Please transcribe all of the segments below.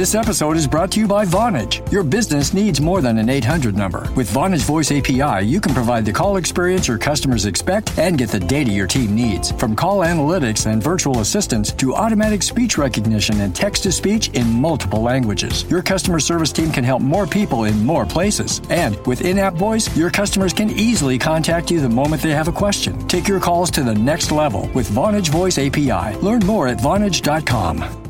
This episode is brought to you by Vonage. Your business needs more than an 800 number. With Vonage Voice API, you can provide the call experience your customers expect and get the data your team needs. From call analytics and virtual assistants to automatic speech recognition and text to speech in multiple languages, your customer service team can help more people in more places. And with in app voice, your customers can easily contact you the moment they have a question. Take your calls to the next level with Vonage Voice API. Learn more at Vonage.com.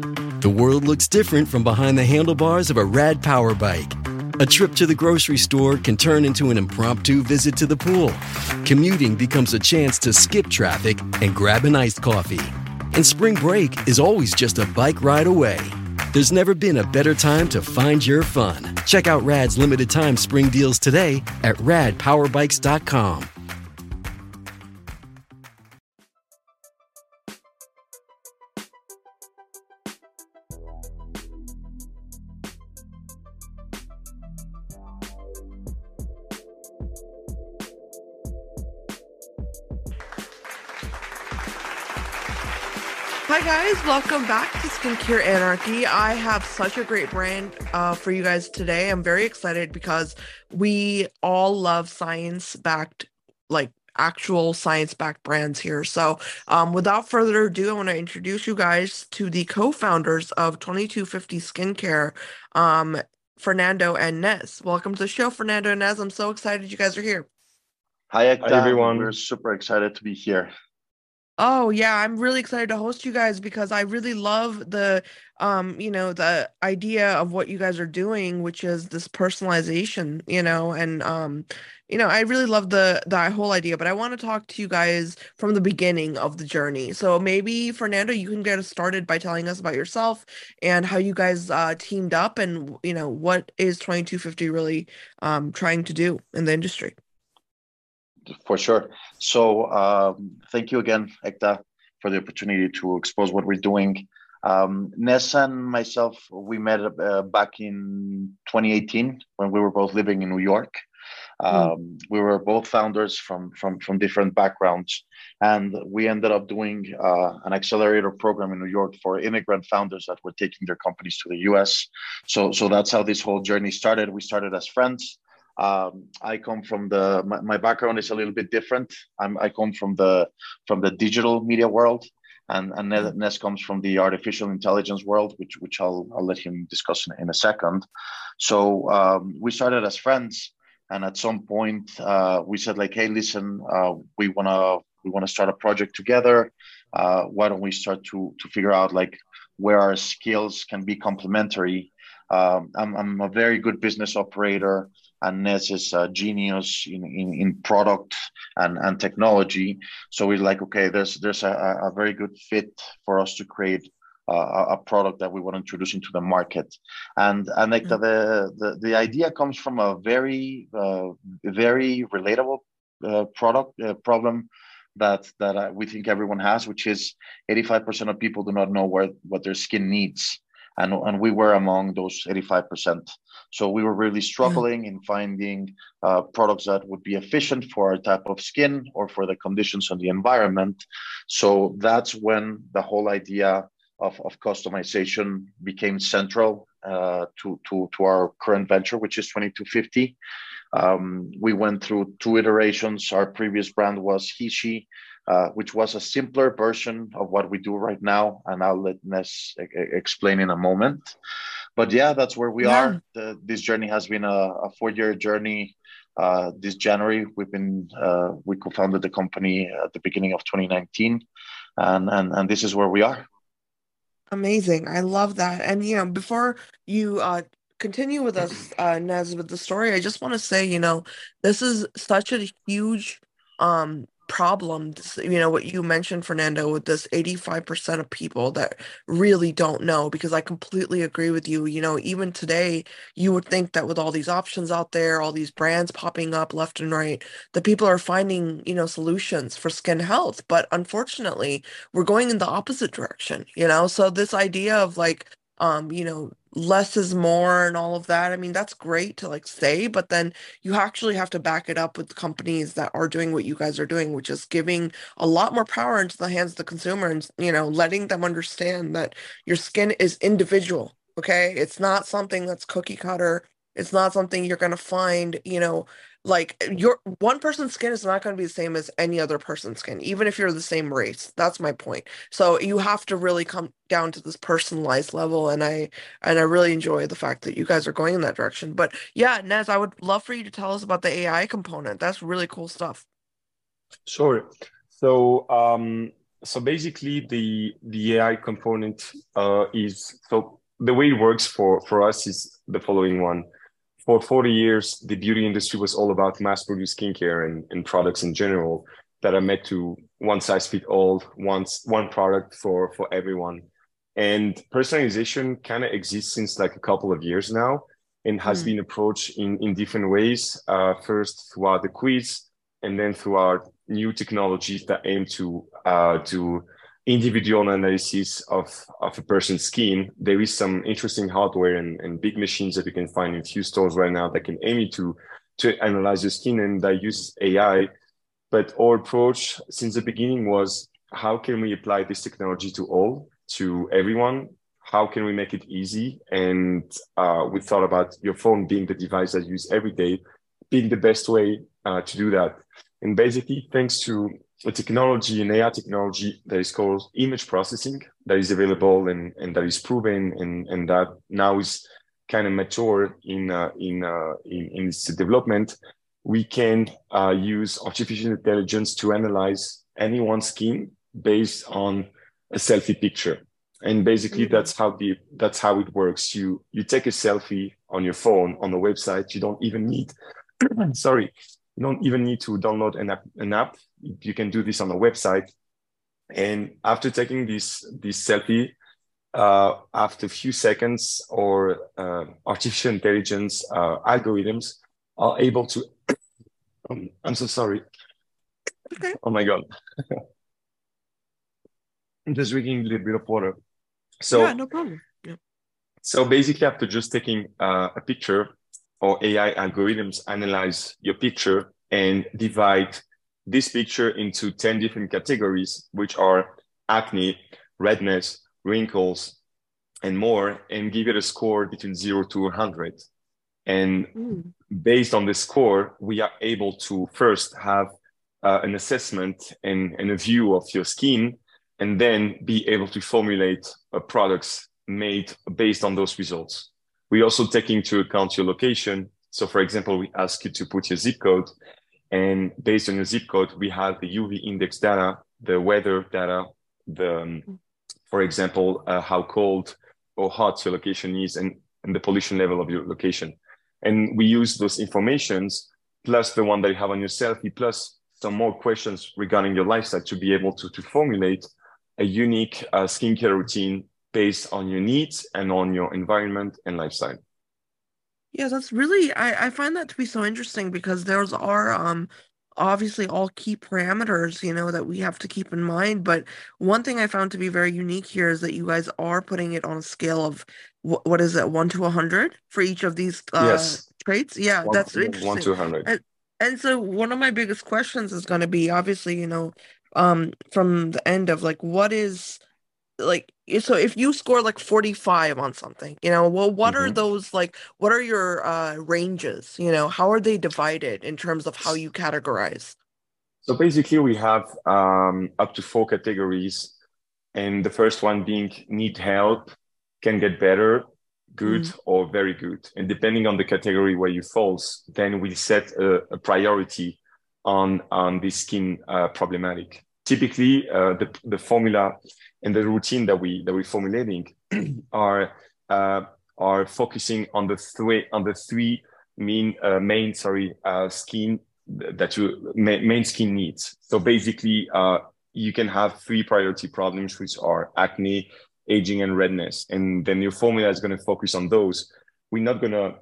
The world looks different from behind the handlebars of a rad power bike. A trip to the grocery store can turn into an impromptu visit to the pool. Commuting becomes a chance to skip traffic and grab an iced coffee. And spring break is always just a bike ride away. There's never been a better time to find your fun. Check out RAD's limited time spring deals today at radpowerbikes.com. welcome back to Skincare Anarchy. I have such a great brand uh, for you guys today. I'm very excited because we all love science-backed, like actual science-backed brands here. So, um, without further ado, I want to introduce you guys to the co-founders of 2250 Skincare, um, Fernando and Ness. Welcome to the show, Fernando and Ness. I'm so excited you guys are here. Hi, Ekta. Hi, everyone. We're super excited to be here. Oh yeah, I'm really excited to host you guys because I really love the um, you know, the idea of what you guys are doing, which is this personalization, you know, and um, you know, I really love the the whole idea, but I want to talk to you guys from the beginning of the journey. So maybe Fernando, you can get us started by telling us about yourself and how you guys uh teamed up and you know, what is 2250 really um trying to do in the industry. For sure. So, um, thank you again, Ekta, for the opportunity to expose what we're doing. Um, Ness and myself, we met uh, back in 2018 when we were both living in New York. Um, mm. We were both founders from from from different backgrounds, and we ended up doing uh, an accelerator program in New York for immigrant founders that were taking their companies to the U.S. So so that's how this whole journey started. We started as friends. Um, I come from the my, my, background is a little bit different. I'm, I come from the from the digital media world, and and Ness comes from the artificial intelligence world, which which I'll I'll let him discuss in, in a second. So um, we started as friends, and at some point uh, we said like, hey, listen, uh, we wanna we wanna start a project together. Uh, why don't we start to to figure out like where our skills can be complementary? Um, I'm, I'm a very good business operator and Ness is a genius in, in, in product and, and technology. So we're like, okay, there's there's a, a very good fit for us to create uh, a product that we want to introduce into the market. And and like mm-hmm. the, the the idea comes from a very uh, very relatable uh, product uh, problem that that we think everyone has, which is 85% of people do not know where what their skin needs and, and we were among those 85%. So we were really struggling in finding uh, products that would be efficient for our type of skin or for the conditions and the environment. So that's when the whole idea of, of customization became central uh, to, to, to our current venture, which is 2250. Um, we went through two iterations. Our previous brand was Hishi, uh, which was a simpler version of what we do right now. And I'll let Ness explain in a moment. But yeah, that's where we yeah. are. The, this journey has been a, a four-year journey. Uh, this January, we've been uh, we co-founded the company at the beginning of 2019, and and and this is where we are. Amazing! I love that. And you know, before you uh, continue with us, uh, Ness, with the story, I just want to say, you know, this is such a huge um problem you know what you mentioned fernando with this 85% of people that really don't know because i completely agree with you you know even today you would think that with all these options out there all these brands popping up left and right that people are finding you know solutions for skin health but unfortunately we're going in the opposite direction you know? So this idea of like um you know less is more and all of that. I mean, that's great to like say, but then you actually have to back it up with companies that are doing what you guys are doing, which is giving a lot more power into the hands of the consumer and, you know, letting them understand that your skin is individual. Okay. It's not something that's cookie cutter. It's not something you're going to find, you know, like your one person's skin is not going to be the same as any other person's skin even if you're the same race that's my point. So you have to really come down to this personalized level and i and i really enjoy the fact that you guys are going in that direction. But yeah ness i would love for you to tell us about the ai component that's really cool stuff. Sure. So um so basically the the ai component uh is so the way it works for for us is the following one for 40 years, the beauty industry was all about mass produced skincare and, and products in general that are made to one size fit all, once one product for, for everyone. And personalization kind of exists since like a couple of years now and has mm. been approached in, in different ways. Uh, first throughout the quiz and then throughout new technologies that aim to uh, to individual analysis of, of a person's skin, there is some interesting hardware and, and big machines that you can find in few stores right now that can aim you to, to analyze your skin and that use AI. But our approach since the beginning was how can we apply this technology to all, to everyone? How can we make it easy? And uh, we thought about your phone being the device that you use every day, being the best way uh, to do that. And basically, thanks to a technology, an AI technology that is called image processing that is available and, and that is proven and, and that now is kind of mature in, uh, in, uh, in, in its development. We can uh, use artificial intelligence to analyze anyone's skin based on a selfie picture. And basically mm-hmm. that's how the that's how it works. You you take a selfie on your phone on the website. You don't even need sorry, you don't even need to download an app, an app. You can do this on the website. And after taking this, this selfie, uh, after a few seconds or uh, artificial intelligence uh, algorithms are able to, um, I'm so sorry. Okay. Oh my God. I'm just drinking a little bit of water. So, yeah, no problem. Yeah. So basically, after just taking uh, a picture, or AI algorithms analyze your picture and divide this picture into 10 different categories, which are acne, redness, wrinkles, and more, and give it a score between zero to 100. And mm. based on the score, we are able to first have uh, an assessment and, and a view of your skin, and then be able to formulate uh, products made based on those results. We also take into account your location. So for example, we ask you to put your zip code and based on your zip code, we have the UV index data, the weather data, the, um, for example, uh, how cold or hot your location is and, and the pollution level of your location. And we use those informations plus the one that you have on your selfie, plus some more questions regarding your lifestyle to be able to, to formulate a unique uh, skincare routine based on your needs and on your environment and lifestyle. Yeah, that's really I, I find that to be so interesting because those are um obviously all key parameters, you know, that we have to keep in mind. But one thing I found to be very unique here is that you guys are putting it on a scale of what, what is it, one to a hundred for each of these uh, yes. traits? Yeah, one, that's interesting. One to hundred. And, and so one of my biggest questions is going to be obviously, you know, um, from the end of like, what is like so if you score like 45 on something you know well what mm-hmm. are those like what are your uh ranges you know how are they divided in terms of how you categorize so basically we have um up to four categories and the first one being need help can get better good mm. or very good and depending on the category where you falls then we set a, a priority on on this skin uh, problematic typically uh, the, the formula and the routine that we that we're formulating are uh, are focusing on the three on the three main uh, main sorry uh, skin that you main skin needs. So basically, uh, you can have three priority problems, which are acne, aging, and redness, and then your formula is going to focus on those. We're not going to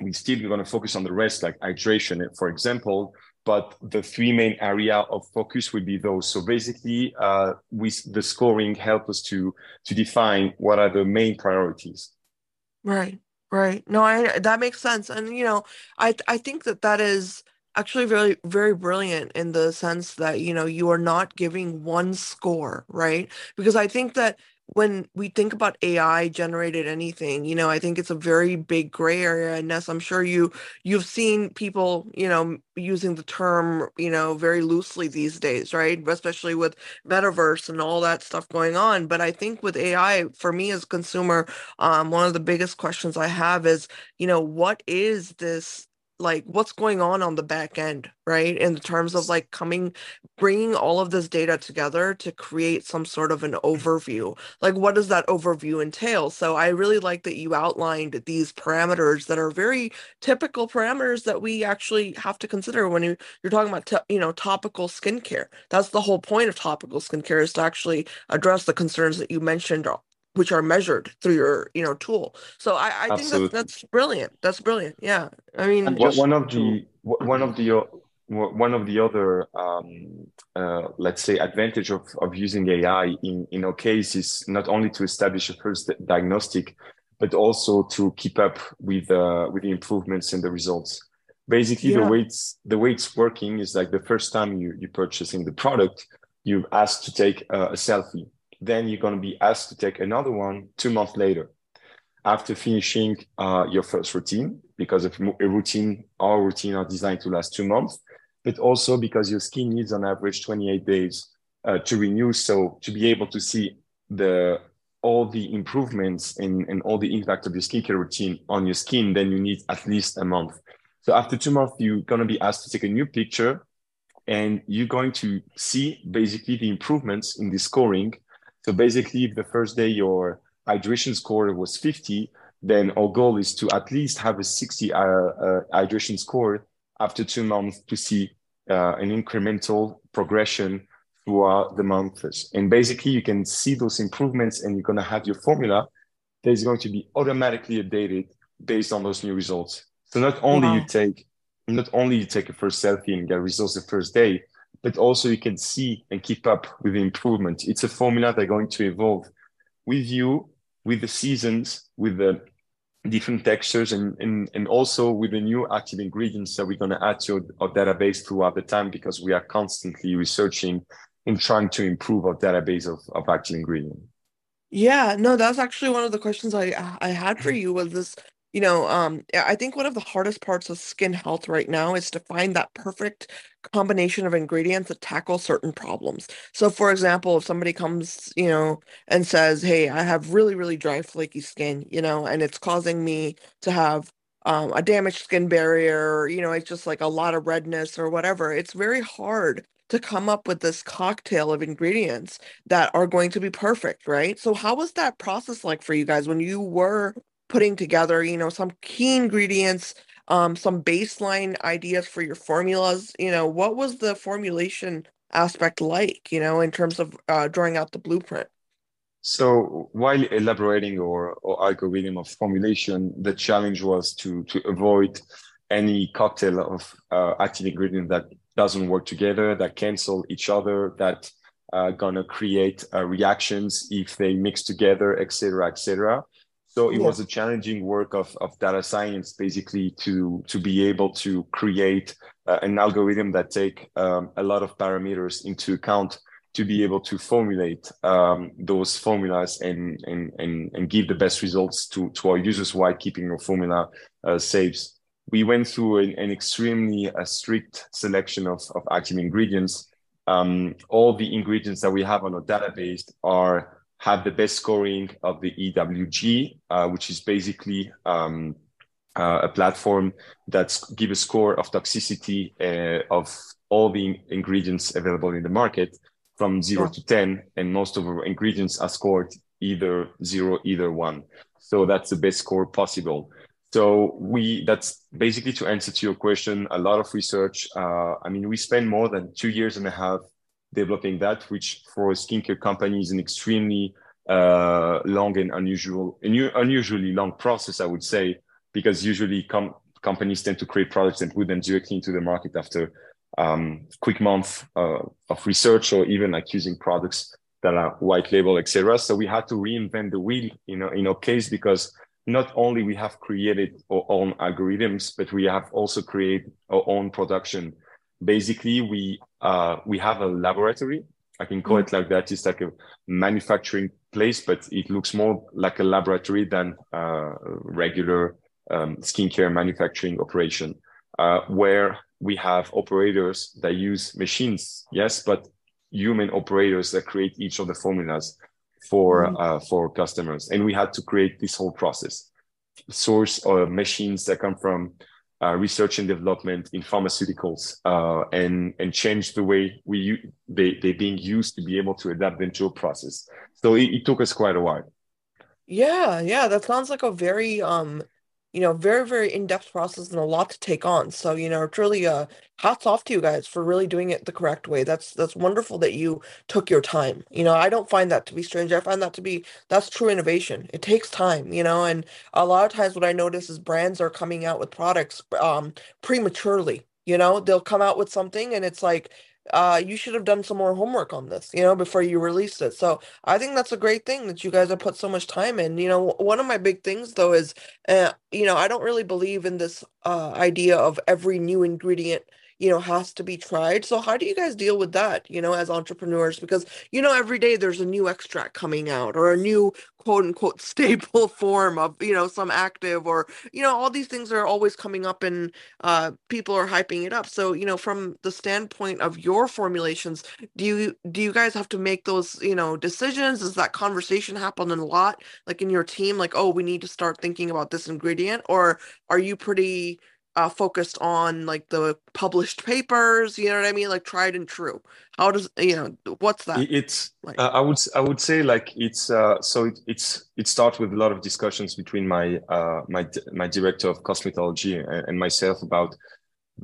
we still going to focus on the rest, like hydration, for example. But the three main area of focus would be those. So basically, uh, with the scoring help us to to define what are the main priorities. Right, right. No, I that makes sense, and you know, I I think that that is actually very very brilliant in the sense that you know you are not giving one score right because i think that when we think about AI generated anything, you know, I think it's a very big gray area. And Ness, I'm sure you you've seen people, you know, using the term, you know, very loosely these days, right? Especially with metaverse and all that stuff going on. But I think with AI, for me as a consumer, um, one of the biggest questions I have is, you know, what is this like what's going on on the back end right? In terms of like coming bringing all of this data together to create some sort of an overview. Like what does that overview entail? So i really like that you outlined these parameters that are very typical parameters that we actually have to consider when you, you're talking about you know topical skincare. That's the whole point of topical skincare is to actually address the concerns that you mentioned which are measured through your you know tool. So i, I think that's, that's brilliant. That's brilliant. Yeah. I mean just, one of the one of the one of the other um, uh, let's say advantage of, of using ai in in our case is not only to establish a first diagnostic but also to keep up with uh, with the improvements in the results. Basically yeah. the way it's the way it's working is like the first time you you purchasing the product you asked to take a, a selfie then you're going to be asked to take another one two months later after finishing uh, your first routine because a routine our routine are designed to last two months but also because your skin needs on average 28 days uh, to renew. So to be able to see the all the improvements and, and all the impact of your skincare routine on your skin then you need at least a month. So after two months you're going to be asked to take a new picture and you're going to see basically the improvements in the scoring so basically, if the first day your hydration score was 50, then our goal is to at least have a 60 uh, uh, hydration score after two months to see uh, an incremental progression throughout the months. And basically, you can see those improvements, and you're going to have your formula that is going to be automatically updated based on those new results. So not only wow. you take not only you take a first selfie and get results the first day, but also you can see and keep up with the improvement. It's a formula that's going to evolve with you, with the seasons, with the different textures, and, and, and also with the new active ingredients that we're going to add to our database throughout the time because we are constantly researching and trying to improve our database of, of active ingredients. Yeah, no, that's actually one of the questions I I had for you was this you know, um, I think one of the hardest parts of skin health right now is to find that perfect combination of ingredients that tackle certain problems. So, for example, if somebody comes, you know, and says, "Hey, I have really, really dry, flaky skin," you know, and it's causing me to have um, a damaged skin barrier, you know, it's just like a lot of redness or whatever. It's very hard to come up with this cocktail of ingredients that are going to be perfect, right? So, how was that process like for you guys when you were putting together, you know, some key ingredients, um, some baseline ideas for your formulas. You know, what was the formulation aspect like, you know, in terms of uh, drawing out the blueprint? So while elaborating or, or algorithm of formulation, the challenge was to to avoid any cocktail of uh, active ingredient that doesn't work together, that cancel each other, that uh, gonna create uh, reactions if they mix together, etc., etc. So it yeah. was a challenging work of, of data science, basically, to to be able to create uh, an algorithm that take um, a lot of parameters into account to be able to formulate um, those formulas and, and and and give the best results to to our users while keeping our formula uh, safe. We went through an, an extremely uh, strict selection of, of active ingredients. Um, all the ingredients that we have on our database are have the best scoring of the EWG, uh, which is basically um, uh, a platform that gives a score of toxicity uh, of all the ingredients available in the market from zero yeah. to 10. And most of our ingredients are scored either zero, either one. So that's the best score possible. So we that's basically to answer to your question. A lot of research. Uh, I mean, we spend more than two years and a half developing that, which for a skincare company is an extremely uh, long and unusual, unusually long process, I would say, because usually com- companies tend to create products and put them directly into the market after um, quick month uh, of research or even like using products that are white label, etc. So we had to reinvent the wheel, you know, in our case because not only we have created our own algorithms, but we have also created our own production. Basically, we uh, we have a laboratory. I can call it like that. It's like a manufacturing place, but it looks more like a laboratory than uh, regular um, skincare manufacturing operation, uh, where we have operators that use machines, yes, but human operators that create each of the formulas for mm-hmm. uh, for customers, and we had to create this whole process. Source uh, machines that come from uh, research and development in pharmaceuticals uh, and and change the way we they they being used to be able to adapt into a process. So it, it took us quite a while. Yeah, yeah, that sounds like a very um you know, very, very in-depth process and a lot to take on. So, you know, truly uh hats off to you guys for really doing it the correct way. That's that's wonderful that you took your time. You know, I don't find that to be strange. I find that to be that's true innovation. It takes time, you know, and a lot of times what I notice is brands are coming out with products um prematurely. You know, they'll come out with something and it's like uh, you should have done some more homework on this, you know, before you released it. So I think that's a great thing that you guys have put so much time in. You know, one of my big things though is, uh, you know, I don't really believe in this uh, idea of every new ingredient you know has to be tried. So how do you guys deal with that you know as entrepreneurs? Because you know every day there's a new extract coming out or a new quote unquote staple form of you know some active or you know all these things are always coming up and uh, people are hyping it up. So you know from the standpoint of your formulations do you do you guys have to make those you know decisions? Does that conversation happen a lot like in your team like oh we need to start thinking about this ingredient or are you pretty uh, focused on like the published papers you know what i mean? Like tried and true. How does you know what's that it's like? uh, i would i would say like it's uh, so it, it's it starts with a lot of discussions between my uh, my my director of cosmetology and, and myself about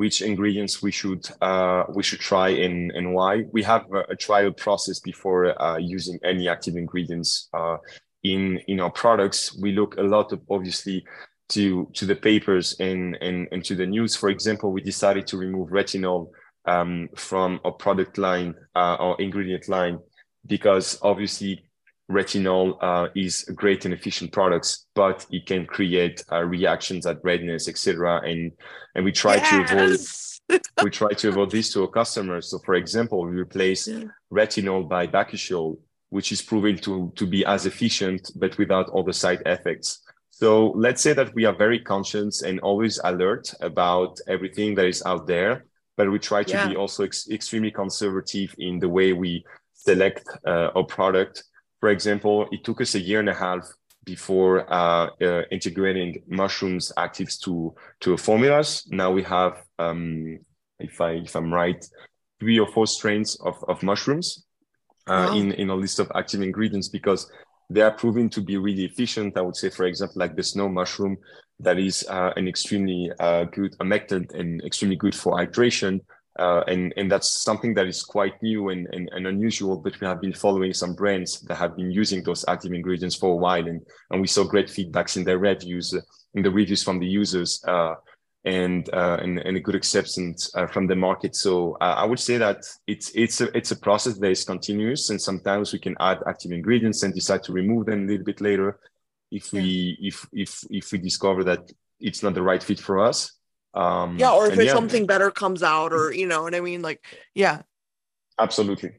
which ingredients we should uh, we should try and and why. We have a, a trial process before uh, using any active ingredients uh, in in our products. We look a lot of obviously to to the papers and, and and to the news. For example, we decided to remove retinol um, from our product line, uh, our ingredient line, because obviously retinol uh, is a great and efficient products, but it can create uh, reactions at redness, etc. And and we try yes! to avoid we try to avoid this to our customers. So, for example, we replace yeah. retinol by Bakuchiol, which is proven to to be as efficient but without all the side effects. So let's say that we are very conscious and always alert about everything that is out there, but we try to yeah. be also ex- extremely conservative in the way we select uh, our product. For example, it took us a year and a half before uh, uh, integrating mushrooms actives to to formulas. Now we have, um, if I if I'm right, three or four strains of of mushrooms uh, wow. in in a list of active ingredients because they are proving to be really efficient. I would say, for example, like the snow mushroom, that is uh, an extremely uh, good humectant and extremely good for hydration. Uh, and, and that's something that is quite new and, and, and, unusual, but we have been following some brands that have been using those active ingredients for a while. And, and we saw great feedbacks in their reviews, in the reviews from the users. And, uh, and, and a good acceptance uh, from the market. So uh, I would say that it's it's a it's a process that is continuous, and sometimes we can add active ingredients and decide to remove them a little bit later if yeah. we if if if we discover that it's not the right fit for us. Um, yeah, or if yeah. something better comes out, or you know what I mean, like yeah. Absolutely.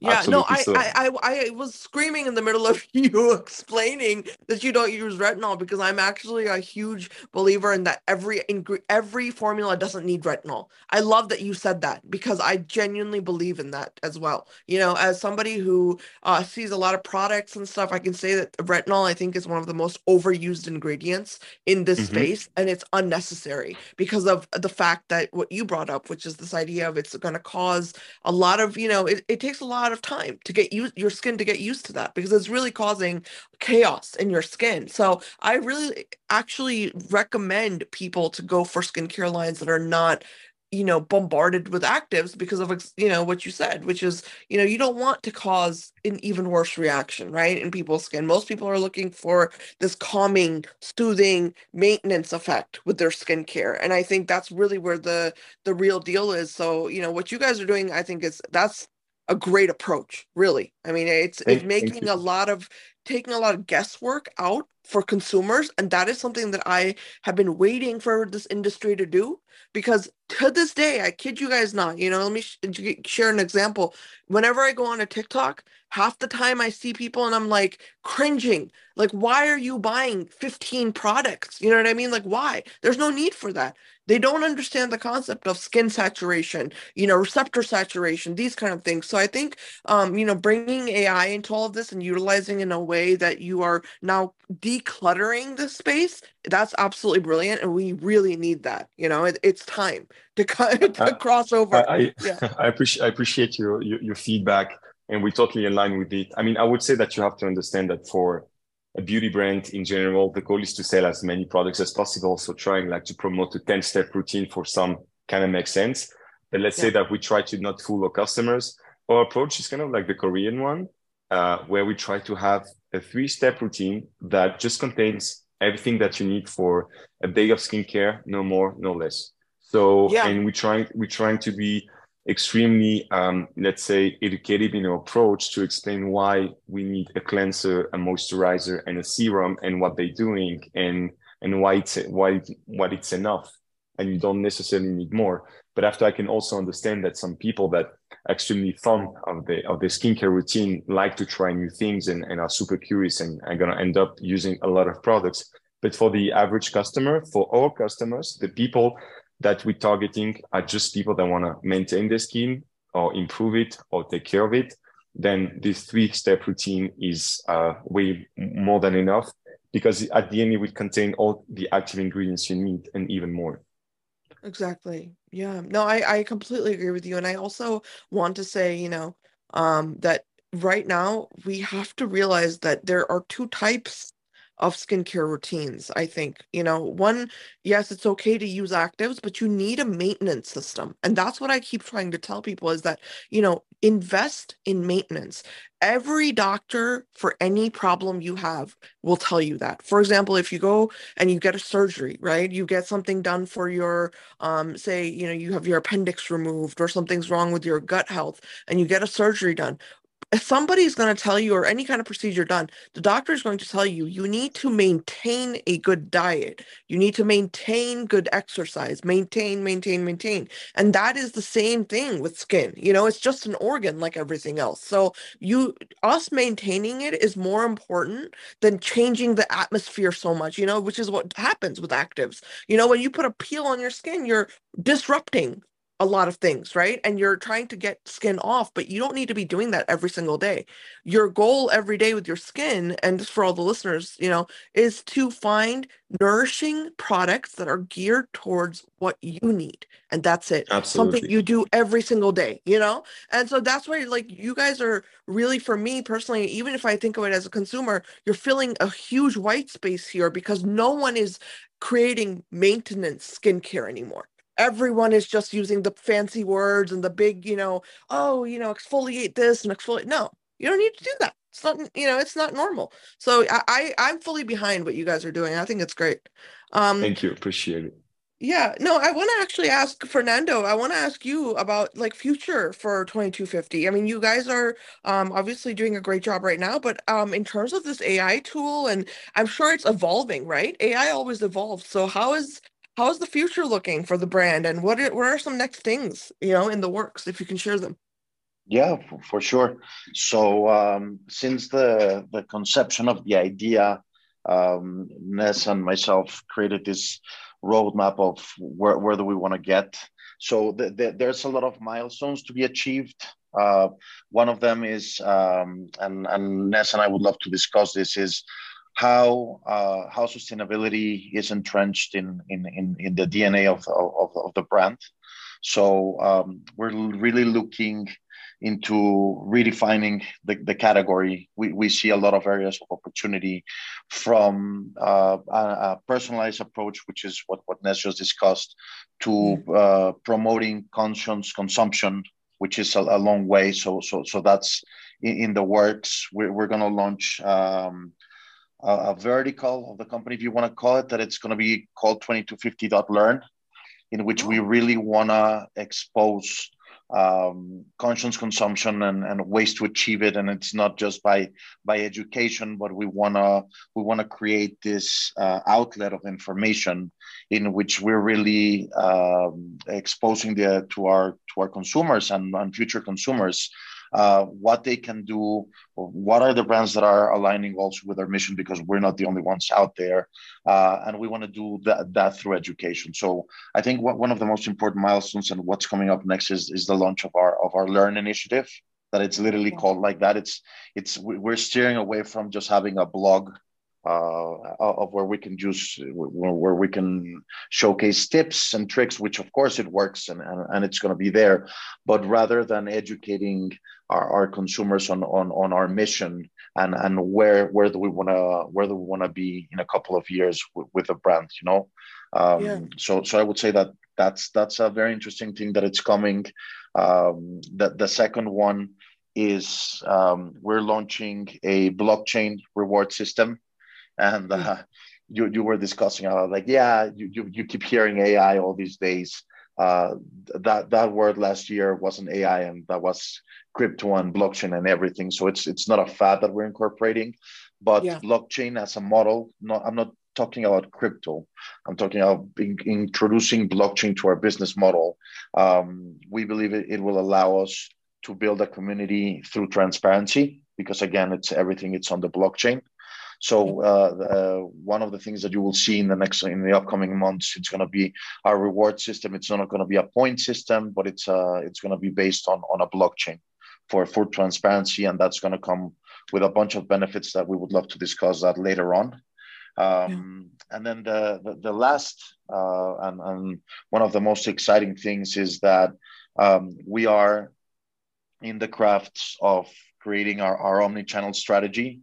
Yeah, Absolutely no, I, so. I, I, I was screaming in the middle of you explaining that you don't use retinol because I'm actually a huge believer in that every every formula doesn't need retinol. I love that you said that because I genuinely believe in that as well. You know, as somebody who uh, sees a lot of products and stuff, I can say that retinol I think is one of the most overused ingredients in this mm-hmm. space, and it's unnecessary because of the fact that what you brought up, which is this idea of it's going to cause a lot of you know, it, it takes a lot lot of time to get you your skin to get used to that because it's really causing chaos in your skin. So I really actually recommend people to go for skincare lines that are not you know bombarded with actives because of you know what you said which is you know you don't want to cause an even worse reaction right in people's skin most people are looking for this calming soothing maintenance effect with their skincare and i think that's really where the the real deal is so you know what you guys are doing i think is that's a great approach really. I mean it's it's making a lot of taking a lot of guesswork out for consumers and that is something that i have been waiting for this industry to do because to this day i kid you guys not you know let me sh- share an example. Whenever i go on a tiktok half the time i see people and i'm like cringing like why are you buying 15 products? You know what i mean? Like why? There's no need for that. They don't understand the concept of skin saturation you know receptor saturation these kind of things. So i think um, you know bringing ai into all of this and utilizing in a way that you are now decluttering the space that's absolutely brilliant and we really need that you know it, it's time to, to uh, cross over i, I, yeah. I appreciate i appreciate your, your your feedback and we totally align with it i mean i would say that you have to understand that for a beauty brand in general, the goal is to sell as many products as possible. So trying like to promote a 10 step routine for some kind of makes sense. But let's yeah. say that we try to not fool our customers. Our approach is kind of like the Korean one, uh, where we try to have a three step routine that just contains everything that you need for a day of skincare, no more, no less. So, yeah. and we trying, we're trying to be extremely, um, let's say, educative in our approach to explain why we need a cleanser, a moisturizer, and a serum, and what they're doing, and and why it's why what it's enough, and you don't necessarily need more. But after I can also understand that some people that extremely fond of the of the skincare routine like to try new things and, and are super curious and are gonna end up using a lot of products. But for the average customer, for all customers, the people that we're targeting are just people that want to maintain their skin or improve it or take care of it, then this three step routine is uh, way more than enough because at the end it will contain all the active ingredients you need and even more. Exactly. Yeah. No, I, I completely agree with you. And I also want to say, you know, um, that right now we have to realize that there are two types of skincare routines. I think, you know, one, yes, it's okay to use actives, but you need a maintenance system. And that's what I keep trying to tell people is that, you know, invest in maintenance. Every doctor for any problem you have will tell you that. For example, if you go and you get a surgery, right? You get something done for your, um, say, you know, you have your appendix removed or something's wrong with your gut health and you get a surgery done somebody's going to tell you or any kind of procedure done the doctor is going to tell you you need to maintain a good diet. You need to maintain good exercise. Maintain maintain maintain. And that is the same thing with skin you know it's just an organ like everything else. So you us maintaining it is more important than changing the atmosphere so much you know which is what happens with actives. You know when you put a peel on your skin you're disrupting a lot of things, right? And you're trying to get skin off, but you don't need to be doing that every single day. Your goal every day with your skin, and just for all the listeners, you know, is to find nourishing products that are geared towards what you need. And that's it. Absolutely. Something you do every single day, you know? And so that's why, like, you guys are really, for me personally, even if I think of it as a consumer, you're filling a huge white space here because no one is creating maintenance skincare anymore everyone is just using the fancy words and the big, you know, oh, you know, exfoliate this and exfoliate. No, you don't need to do that. It's not, you know, it's not normal. So I, I am fully behind what you guys are doing. I think it's great. Um, Thank you. Appreciate it. Yeah, no, I want to actually ask Fernando. I want to ask you about like future for 2250. I mean, you guys are um, obviously doing a great job right now, but um, in terms of this AI tool, and I'm sure it's evolving, right? AI always evolves. So how is how's the future looking for the brand and what are, what are some next things you know in the works if you can share them? Yeah for, sure. So um, since the the conception of the idea um, ness and myself created this roadmap of where, where do we want to get. So the, the, there's a lot of milestones to be achieved. Uh, one of them is um, and and ness and i would love to discuss this is how uh, how sustainability is entrenched in in in, in the DNA of, of, of the brand. So um, we're really looking into redefining the, the category. We, we see a lot of areas of opportunity from uh, a, a, personalized approach, which is what, what Ness just discussed, to mm. uh, promoting conscious consumption, which is a, a, long way. So, so, so that's in, in the works. We're, we're going to launch um, a, a, vertical of the company, if you want to call it, that it's going to be called 2250.learn, in which we oh. really want to expose um, conscious consumption and, and ways to achieve it and it's not just by by education but we want to we want to create this uh, outlet of information in which we're really um, exposing the to our to our consumers and, and future consumers uh, what they can do, what are the brands that are aligning also with our mission because we're not the only ones out there, uh, and we want to do that, that through education. So I think what, one of the most important milestones and what's coming up next is, is the launch of our of our Learn initiative. That it's literally called like that. It's it's we're steering away from just having a blog uh, of where we can just where we can showcase tips and tricks, which of course it works and, and, and it's going to be there. But rather than educating our, our consumers on, on, on our mission and, and where where do we want to where do we want to be in a couple of years with, with a brand, you know. Um, yeah. So so I would say that that's that's a very interesting thing that it's coming. Um, the the second one is um, we're launching a blockchain reward system and uh, you you were discussing uh, like yeah you, you you keep hearing AI all these days. Uh, that that word last year wasn't AI and that was crypto and blockchain and everything. So it's it's not a fad that we're incorporating, but yeah. blockchain as a model. Not I'm not talking about crypto. I'm talking about introducing blockchain to our business model. Um, we believe it, it will allow us to build a community through transparency because again, it's everything. It's on the blockchain. So uh, uh, one of the things that you will see in the next in the upcoming months, it's going to be our reward system. It's not going to be a point system, but it's uh, it's going to be based on on a blockchain for full transparency, and that's going to come with a bunch of benefits that we would love to discuss that later on. Um, yeah. And then the the, the last uh, and, and one of the most exciting things is that um, we are in the crafts of creating our, our omni-channel strategy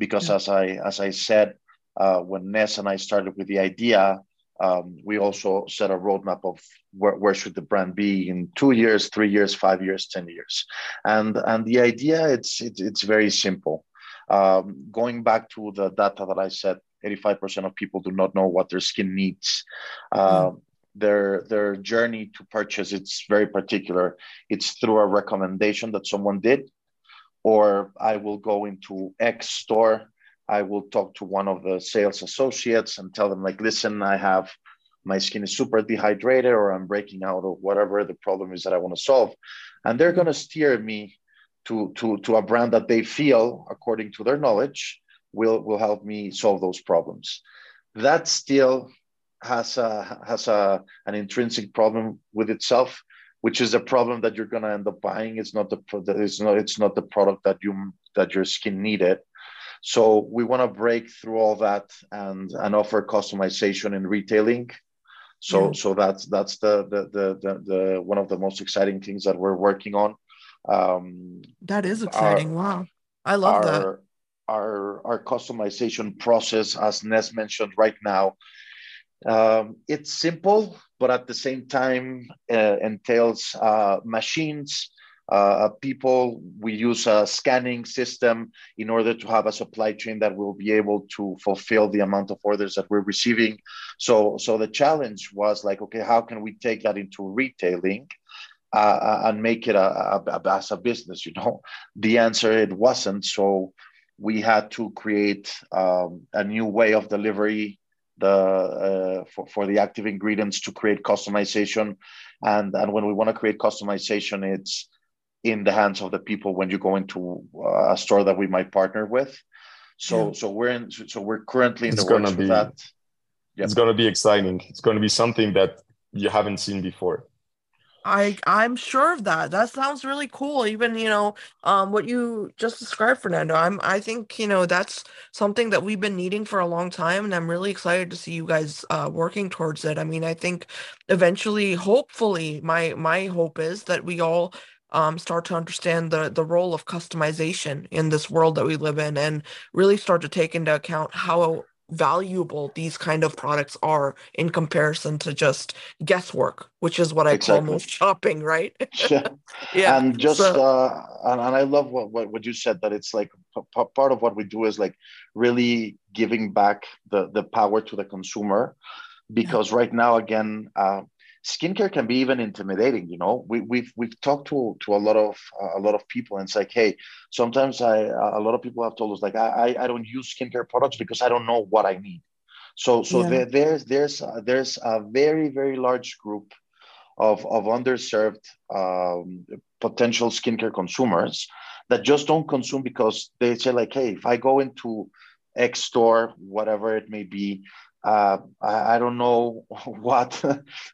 because yeah. as I as I said uh, when Ness and I started with the idea, um, we also set a roadmap of where, where should the brand be in two years, three years, five years, ten years, and and the idea it's it's, it's very simple. Um, going back to the data that I said, 85% of people do not know what their skin needs. Uh, mm. Their their journey to purchase it's very particular. It's through a recommendation that someone did, or I will go into X store. I will talk to one of the sales associates and tell them, like, listen, I have my skin is super dehydrated or I'm breaking out or whatever the problem is that I want to solve. And they're going to steer me to, to, to a brand that they feel, according to their knowledge, will, will help me solve those problems. That still has a, has a, an intrinsic problem with itself which is a problem that you're going to end up buying. It's not the it's not it's not the product that you that your skin needed. So we want to break through all that and and offer customization in retailing. So yeah. so that's that's the, the the, the the one of the most exciting things that we're working on. Um, that is exciting! Our, wow, I love our, that. Our our customization process, as Ness mentioned right now, um, it's simple, but at the same time uh, entails uh, machines, uh, people. We use a scanning system in order to have a supply chain that will be able to fulfill the amount of orders that we're receiving. So, so the challenge was like, okay, how can we take that into retailing? Uh, and make it a, a, a, as a business, you know, the answer it wasn't. So we had to create um, a new way of delivery the uh, for, for the active ingredients to create customization. And and when we want to create customization it's in the hands of the people when you go into uh, a store that we might partner with. So yeah. so we're in so we're currently in it's the works be, that. it's going to be exciting. It's going to be something that you haven't seen before I I'm sure of that. That sounds really cool. Even you know, um, what you just described, Fernando. I'm I think you know that's something that we've been needing for a long time, and I'm really excited to see you guys uh, working towards it. I mean, I think eventually, hopefully, my my hope is that we all um, start to understand the the role of customization in this world that we live in and really start to take into account how valuable these kind of products are in comparison to just guesswork which is what i exactly. call most shopping right yeah. yeah and just so, uh and, and i love what, what what you said that it's like p- part of what we do is like really giving back the the power to the consumer because yeah. right now again uh skincare can be even intimidating you know we, we've we've talked to to a lot of uh, a lot of people and it's like hey sometimes i uh, lot of people have told us like i i don't use skincare products because i don't know what i need so so yeah. there, there's there's uh, there's a very very large group of of underserved um, potential skincare consumers that just don't consume because they say like hey if i go into x store whatever it may be uh, I, I, don't know what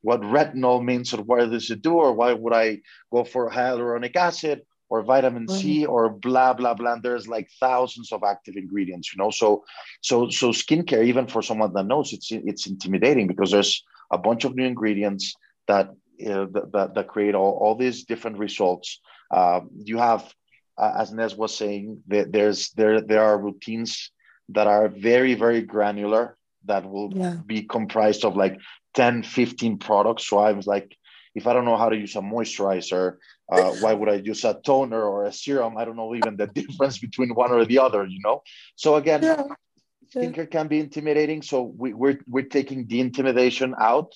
what retinol means or what does it do or why would I go for hyaluronic acid or vitamin mm-hmm. C or blah blah blah. And there's like thousands of active ingredients, you know. So so so skincare, even for someone that knows, it's it's intimidating because there's a bunch of new ingredients that uh, that, that create all, all these different results. Uh, you have, uh, as Ness was saying, that there's there there are routines that are very very granular that will yeah. be comprised of like 10 15 products. So i was like if i don't know how to use a moisturizer uh, why would i use a toner or a serum? I don't know even the difference between one or the other you know? So again yeah. skincare can be intimidating. So we, are we're, we're taking the intimidation out.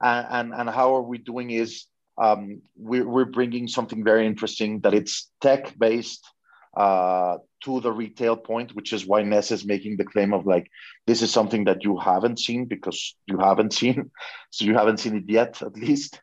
And, and, and how are we doing is um, we're, we're bringing something very interesting that it's tech based uh, to the retail point, which is why Ness is making the claim of like, this is something that you haven't seen because you haven't seen, so you haven't seen it yet, at least.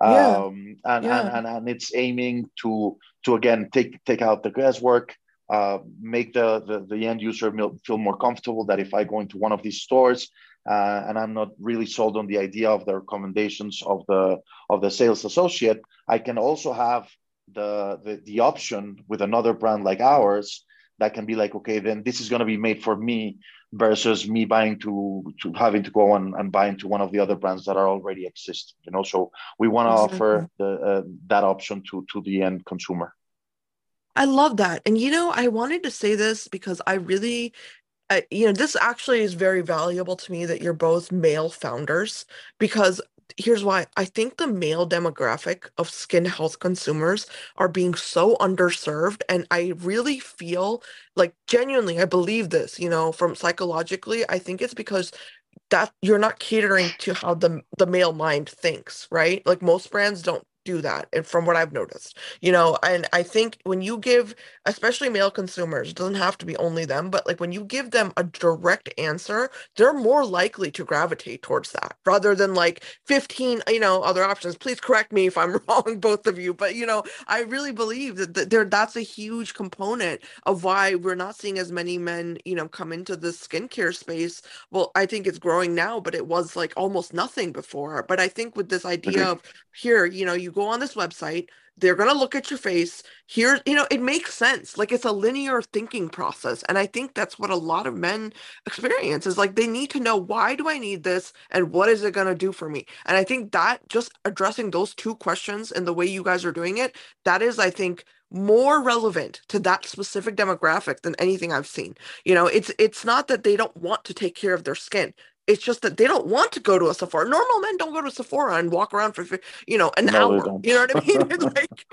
Yeah. Um, and, yeah. and, and, and it's aiming to, to again, take, take out the guesswork, uh, make the, the, the end user feel more comfortable that if I go into one of these stores uh, and I'm not really sold on the idea of the recommendations of the, of the sales associate, I can also have the, the, the option with another brand like ours that can be like, okay, then this is going to be made for me versus me buying to, to having to go and, and buy into one of the other brands that are already existing, you know? So we want to exactly. offer the, uh, that option to, to the end consumer. I love that. And, you know, I wanted to say this because I really uh, you know, this actually is very valuable to me that you're both male founders because here's why I think the male demographic of skin health consumers are being so underserved. And I really feel like genuinely, I believe this, you know, from psychologically, I think it's because that you're not catering to how the the male mind thinks, right? Like most brands don't do that and from what i've noticed you know and i think when you give especially male consumers it doesn't have to be only them but like when you give them a direct answer they're more likely to gravitate towards that rather than like 15 you know other options. Please correct me if i'm wrong both of you but you know i really believe that, there that's a huge component of why we're not seeing as many men you know come into the skincare space. Well i think it's growing now but it was like almost nothing before but i think with this idea of here you know you go on this website they're going to look at your face. Here you know it makes sense. Like it's a linear thinking process and i think that's what a lot of men experience is like they need to know why do i need this and what is it going to do for me? And i think that just addressing those two questions and the way you guys are doing it that is i think more relevant to that specific demographic than anything I've seen. You know, it's it's not that they don't want to take care of their skin it's just that they don't want to go to a Sephora. Normal men don't go to Sephora and walk around for you know an no, hour. You know what I mean? It's like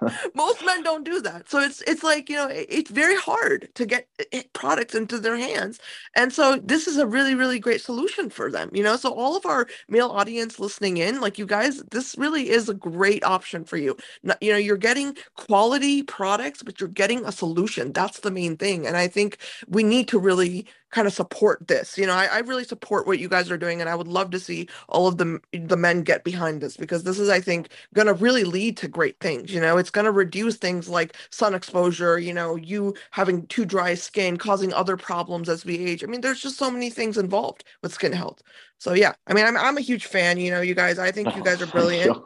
most men don't do that. So it's it's like you know it, it's very hard to get eh, products into their hands, and so this is a really really great solution for them. You know, so all of our male audience listening in, like you guys, this really is a great option for you. You know, you're getting quality products, but you're getting a solution. That's the main thing, and I think we need to really kind of support this. You know, I, I really support what you guys are doing, and I would love to see all of the the men get behind this because this is, I think, going to really lead to great things. You know, it's going to reduce things like sun exposure. You know, you having too dry skin causing other problems as we age. I mean, there's just so many things involved with skin health. So yeah, I mean, I'm I'm a huge fan. You know, you guys, I think you guys are brilliant.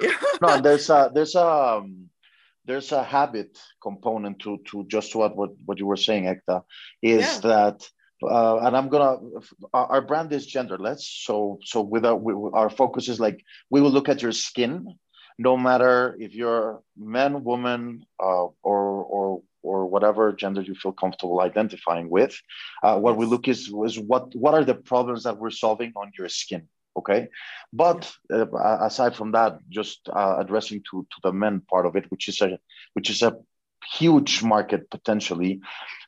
Yeah. no, there's a there's a um, there's a habit component to to just what what, what you were saying, Ekta, is yeah. that uh, and I'm gonna our brand is genderless. So so with our our focus is like we will look at your skin no matter if you're man, woman, uh, or or or whatever gender you feel comfortable identifying with. Uh, what we look is is what what are the problems that we're solving on your skin. Okay, but uh, aside from that, just uh, addressing to to the men part of it, which is a which is a huge market potentially.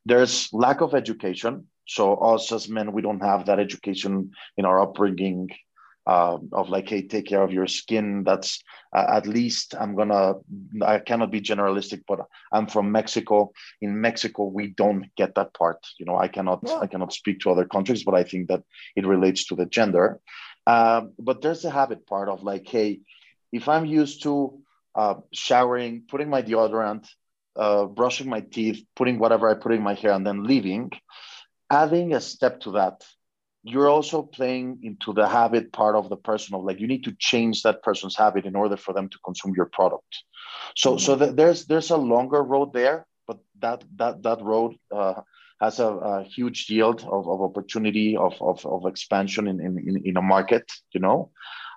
There's lack of education. So us as men, we don't have that education in our upbringing uh, of like, hey, take care of your skin. That's uh, at least I'm gonna. I cannot be generalistic, but I'm from Mexico. In Mexico, we don't get that part. You know, I cannot. Yeah. I cannot speak to other countries, but I think that it relates to the gender. Uh, but there's the habit part of like, hey, if I'm used to uh, showering, putting my deodorant, uh, brushing my teeth, putting whatever I put in my hair, and then leaving, adding a step to that you're also playing into the habit part of the person of like you need to change that person's habit in order for them to consume your product. So mm-hmm. so th- there's there's a longer road there but that that that road uh, has a, a, huge yield of, of opportunity of, of, of expansion in, in, in a market you know?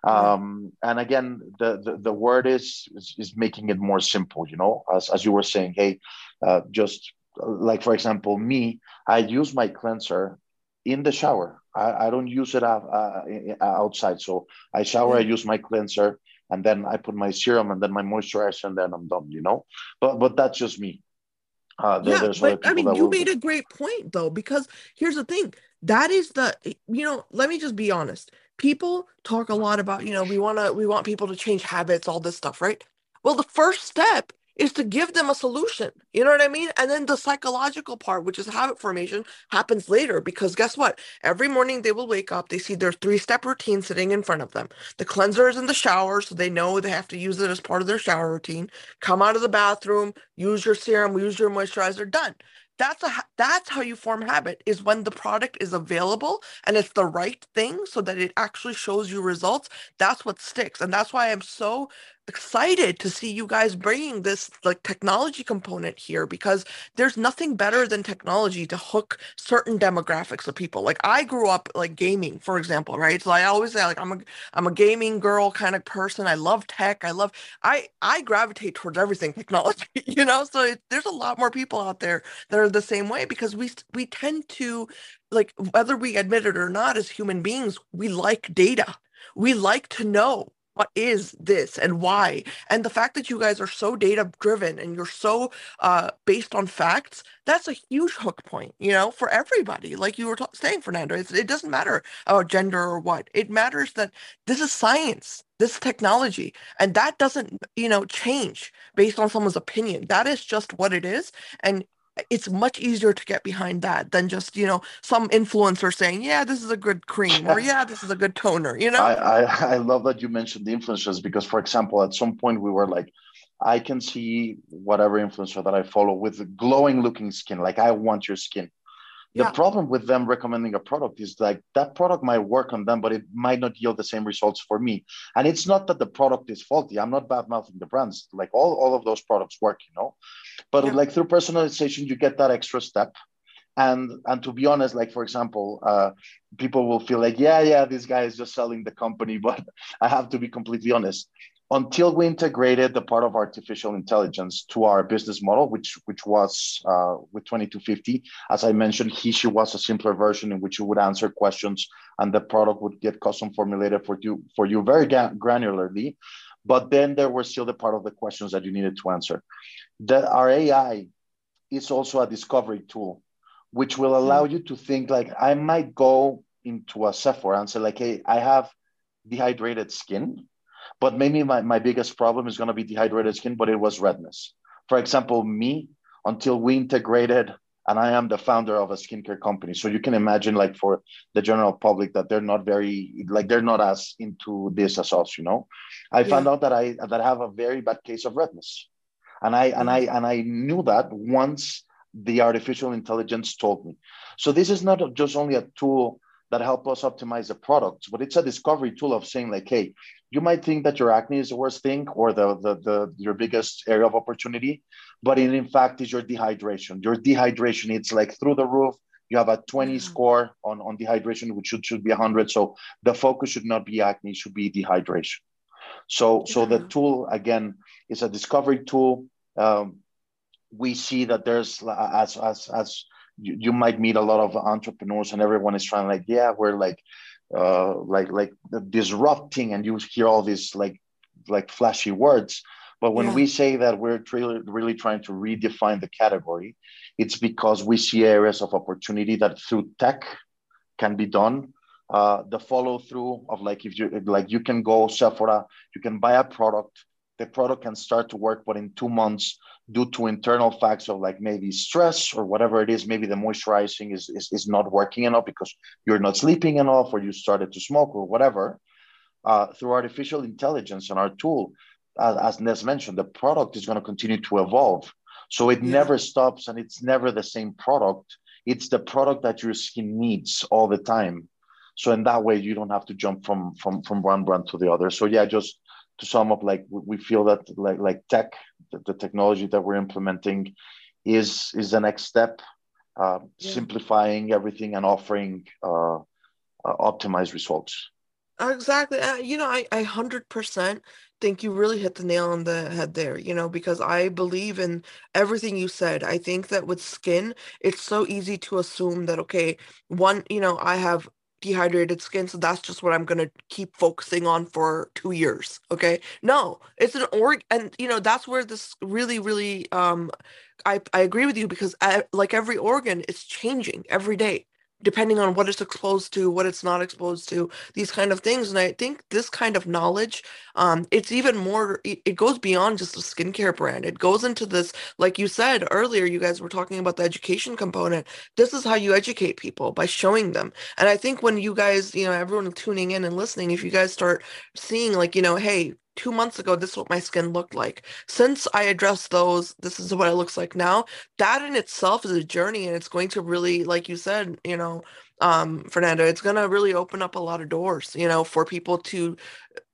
Um, and again the, the, the word is, is, is making it more simple you know? As, as you were saying hey uh, just like for example me i use my cleanser in the shower. I, I don't use it uh, uh, outside. So I shower, I use my cleanser, and then I put my serum, and then my moisturizer, and then I'm done. You know, but but that's just me. Uh, there, yeah, but I mean, you will... made a great point though, because here's the thing: that is the you know. Let me just be honest. People talk a lot about you know we want to we want people to change habits, all this stuff, right? Well, the first step is to give them a solution. You know what I mean? And then the psychological part, which is habit formation, happens later because guess what? Every morning they will wake up, they see their three step routine sitting in front of them. The cleanser is in the shower, so they know they have to use it as part of their shower routine. Come out of the bathroom, use your serum, use your moisturizer, done that's a that's how you form habit is when the product is available and it's the right thing so that it actually shows you results that's what sticks and that's why i'm so excited to see you guys bringing this like technology component here because there's nothing better than technology to hook certain demographics of people. Like i grew up like gaming for example right? So i always say like i'm a i'm a gaming girl kind of person. I love tech. I love i i gravitate towards everything technology you know? So it, there's a lot more people out there that are the same way because we we tend to like whether we admit it or not as human beings we like data. We like to know what is this and why? And the fact that you guys are so data driven and you're so uh, based on facts that's a huge hook point you know for everybody. Like you were t- saying fernando it's, it doesn't matter about gender or what. It matters that this is science this technology and that doesn't you know change based on someone's opinion. That is just what it is and it's much easier to get behind that than just you know some influencer saying yeah this is a good cream or yeah this is a good toner you know? I, I, I love that you mentioned the influencers because for example at some point we were like i can see whatever influencer that i follow with glowing looking skin like i want your skin the yeah. problem with them recommending a product is like that product might work on them, but it might not yield the same results for me. And it's not that the product is faulty. I'm not bad mouthing the brands. Like all, all of those products work, you know. But yeah. like through personalization, you get that extra step. And and to be honest, like for example, uh, people will feel like, yeah, yeah, this guy is just selling the company. But I have to be completely honest until we integrated the part of artificial intelligence to our business model, which which was uh, with 2250. As I mentioned, he she was a simpler version in which you would answer questions and the product would get custom formulated for you for you very granularly. But then there were still the part of the questions that you needed to answer. That our AI is also a discovery tool, which will allow you to think like I might go into a Sephora and say like, hey, I have dehydrated skin but maybe my, my biggest problem is going to be dehydrated skin, but it was redness. For example, me, until we integrated, and I am the founder of a skincare company. So you can imagine, like, for the general public, that they're not very, like, they're not as into this as us, you know. I yeah. found out that I that I have a very bad case of redness. And I and I mm-hmm. and I knew that once the artificial intelligence told me. So this is not just only a tool that help us optimize the products, but it's a discovery tool of saying like, hey, you might think that your acne is the worst thing or the, the, the your biggest area of opportunity, but it in fact is your dehydration. Your dehydration, it's like through the roof. You have a 20 mm-hmm. score on, on dehydration, which should, should be 100. So the focus should not be acne, it should be dehydration. So, so the tool again is a discovery tool. Um, we see that there's as as as you, you might meet a lot of entrepreneurs and everyone is trying like yeah we're like uh like like disrupting and you hear all these like like flashy words but when yeah. we say that we're really, really trying to redefine the category it's because we see areas of opportunity that through tech can be done uh, the follow through of like if you like you can go Sephora, you can buy a product, the product can start to work, but in two months, due to internal facts of like maybe stress or whatever it is, maybe the moisturizing is, is, is not working enough because you're not sleeping enough or you started to smoke or whatever. Uh, through artificial intelligence and our tool, uh, as Ness mentioned, the product is going to continue to evolve. So it yeah. never stops and it's never the same product. It's the product that your skin needs all the time. So in that way, you don't have to jump from from from one brand to the other. So yeah, just to sum up, like we feel that like like tech, the, the technology that we're implementing, is is the next step, uh, yeah. simplifying everything and offering uh, uh, optimized results. Exactly. Uh, you know, I I hundred percent think you really hit the nail on the head there, you know, because I believe in everything you said. I think that with skin, it's so easy to assume that, okay, one, you know, I have dehydrated skin so that's just what i'm going to keep focusing on for two years okay? No it's an org and you know that's where this really really um i i agree with you because I, uh, like every organ it's changing every day depending on what it's exposed to, what it's not exposed to, these kind of things. And I think this kind of knowledge, um, it's even more, it, it goes beyond just a skincare brand. It goes into this, like you said earlier, you guys were talking about the education component. This is how you educate people by showing them. And I think when you guys, you know, everyone tuning in and listening, if you guys start seeing like, you know, hey, two months ago, this is what my skin looked like. Since I addressed those, this is what it looks like now. That in itself is a journey, and it's going to really, like you said, you know, um, Fernando, it's going to really open up a lot of doors, you know, for people to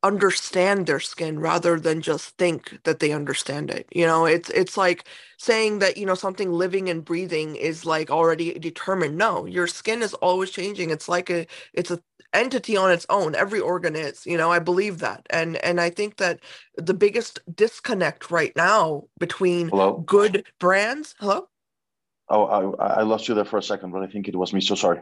understand their skin rather than just think that they understand it. You know, it's it's like saying that, you know, something living and breathing is like already determined. No, your skin is always changing. It's like a it's a entity on its own every organ is you know i believe that and and i think that the biggest disconnect right now between hello? good brands hello oh I, I lost you there for a second but i think it was me so sorry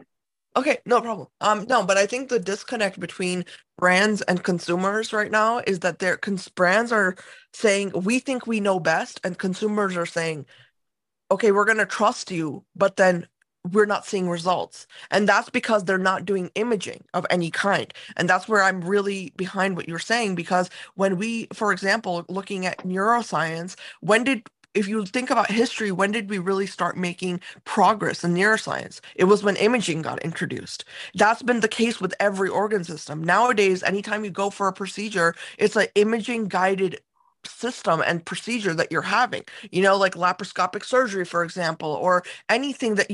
okay no problem um no but i think the disconnect between brands and consumers right now is that their cons- brands are saying we think we know best and consumers are saying okay we're to trust you but then we're not seeing results. And that's because they're not doing imaging of any kind. And that's where I'm really behind what you're saying because when we, for example, looking at neuroscience, when did if you think about history, when did we really start making progress in neuroscience? It was when imaging got introduced. That's been the case with every organ system. Nowadays, anytime you go for a procedure, it's an imaging guided system and procedure that you're having you know like laparoscopic surgery for example or anything that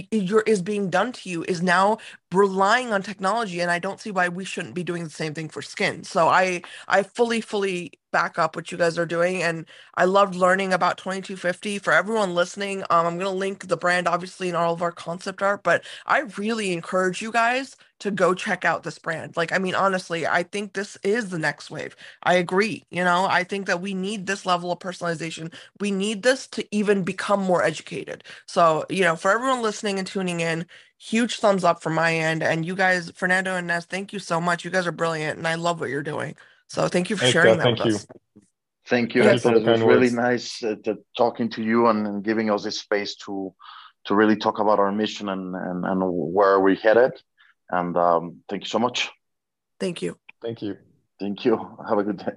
is being done to you is now relying on technology and i don't see why we shouldn't be doing the same thing for skin so i i fully fully back up what you guys are doing and i loved learning about 2250 for everyone listening um, i'm going to link the brand obviously in all of our concept art but i really encourage you guys to go check out this brand. Like, I mean, honestly, I think this is the next wave. I agree. You know, I think that we need this level of personalization. We need this to even become more educated. So, you know, for everyone listening and tuning in, huge thumbs up from my end. And you guys, Fernando and Ness, thank you so much. You guys are brilliant and I love what you're doing. So thank you for sharing that with you. us. Thank you. Yes. It was really nice uh, to, talking to you and, and, giving us this space to to really talk about our mission and, and, and where we're headed. And um, thank you so much. Thank you. Thank you. Thank you. Have a good day.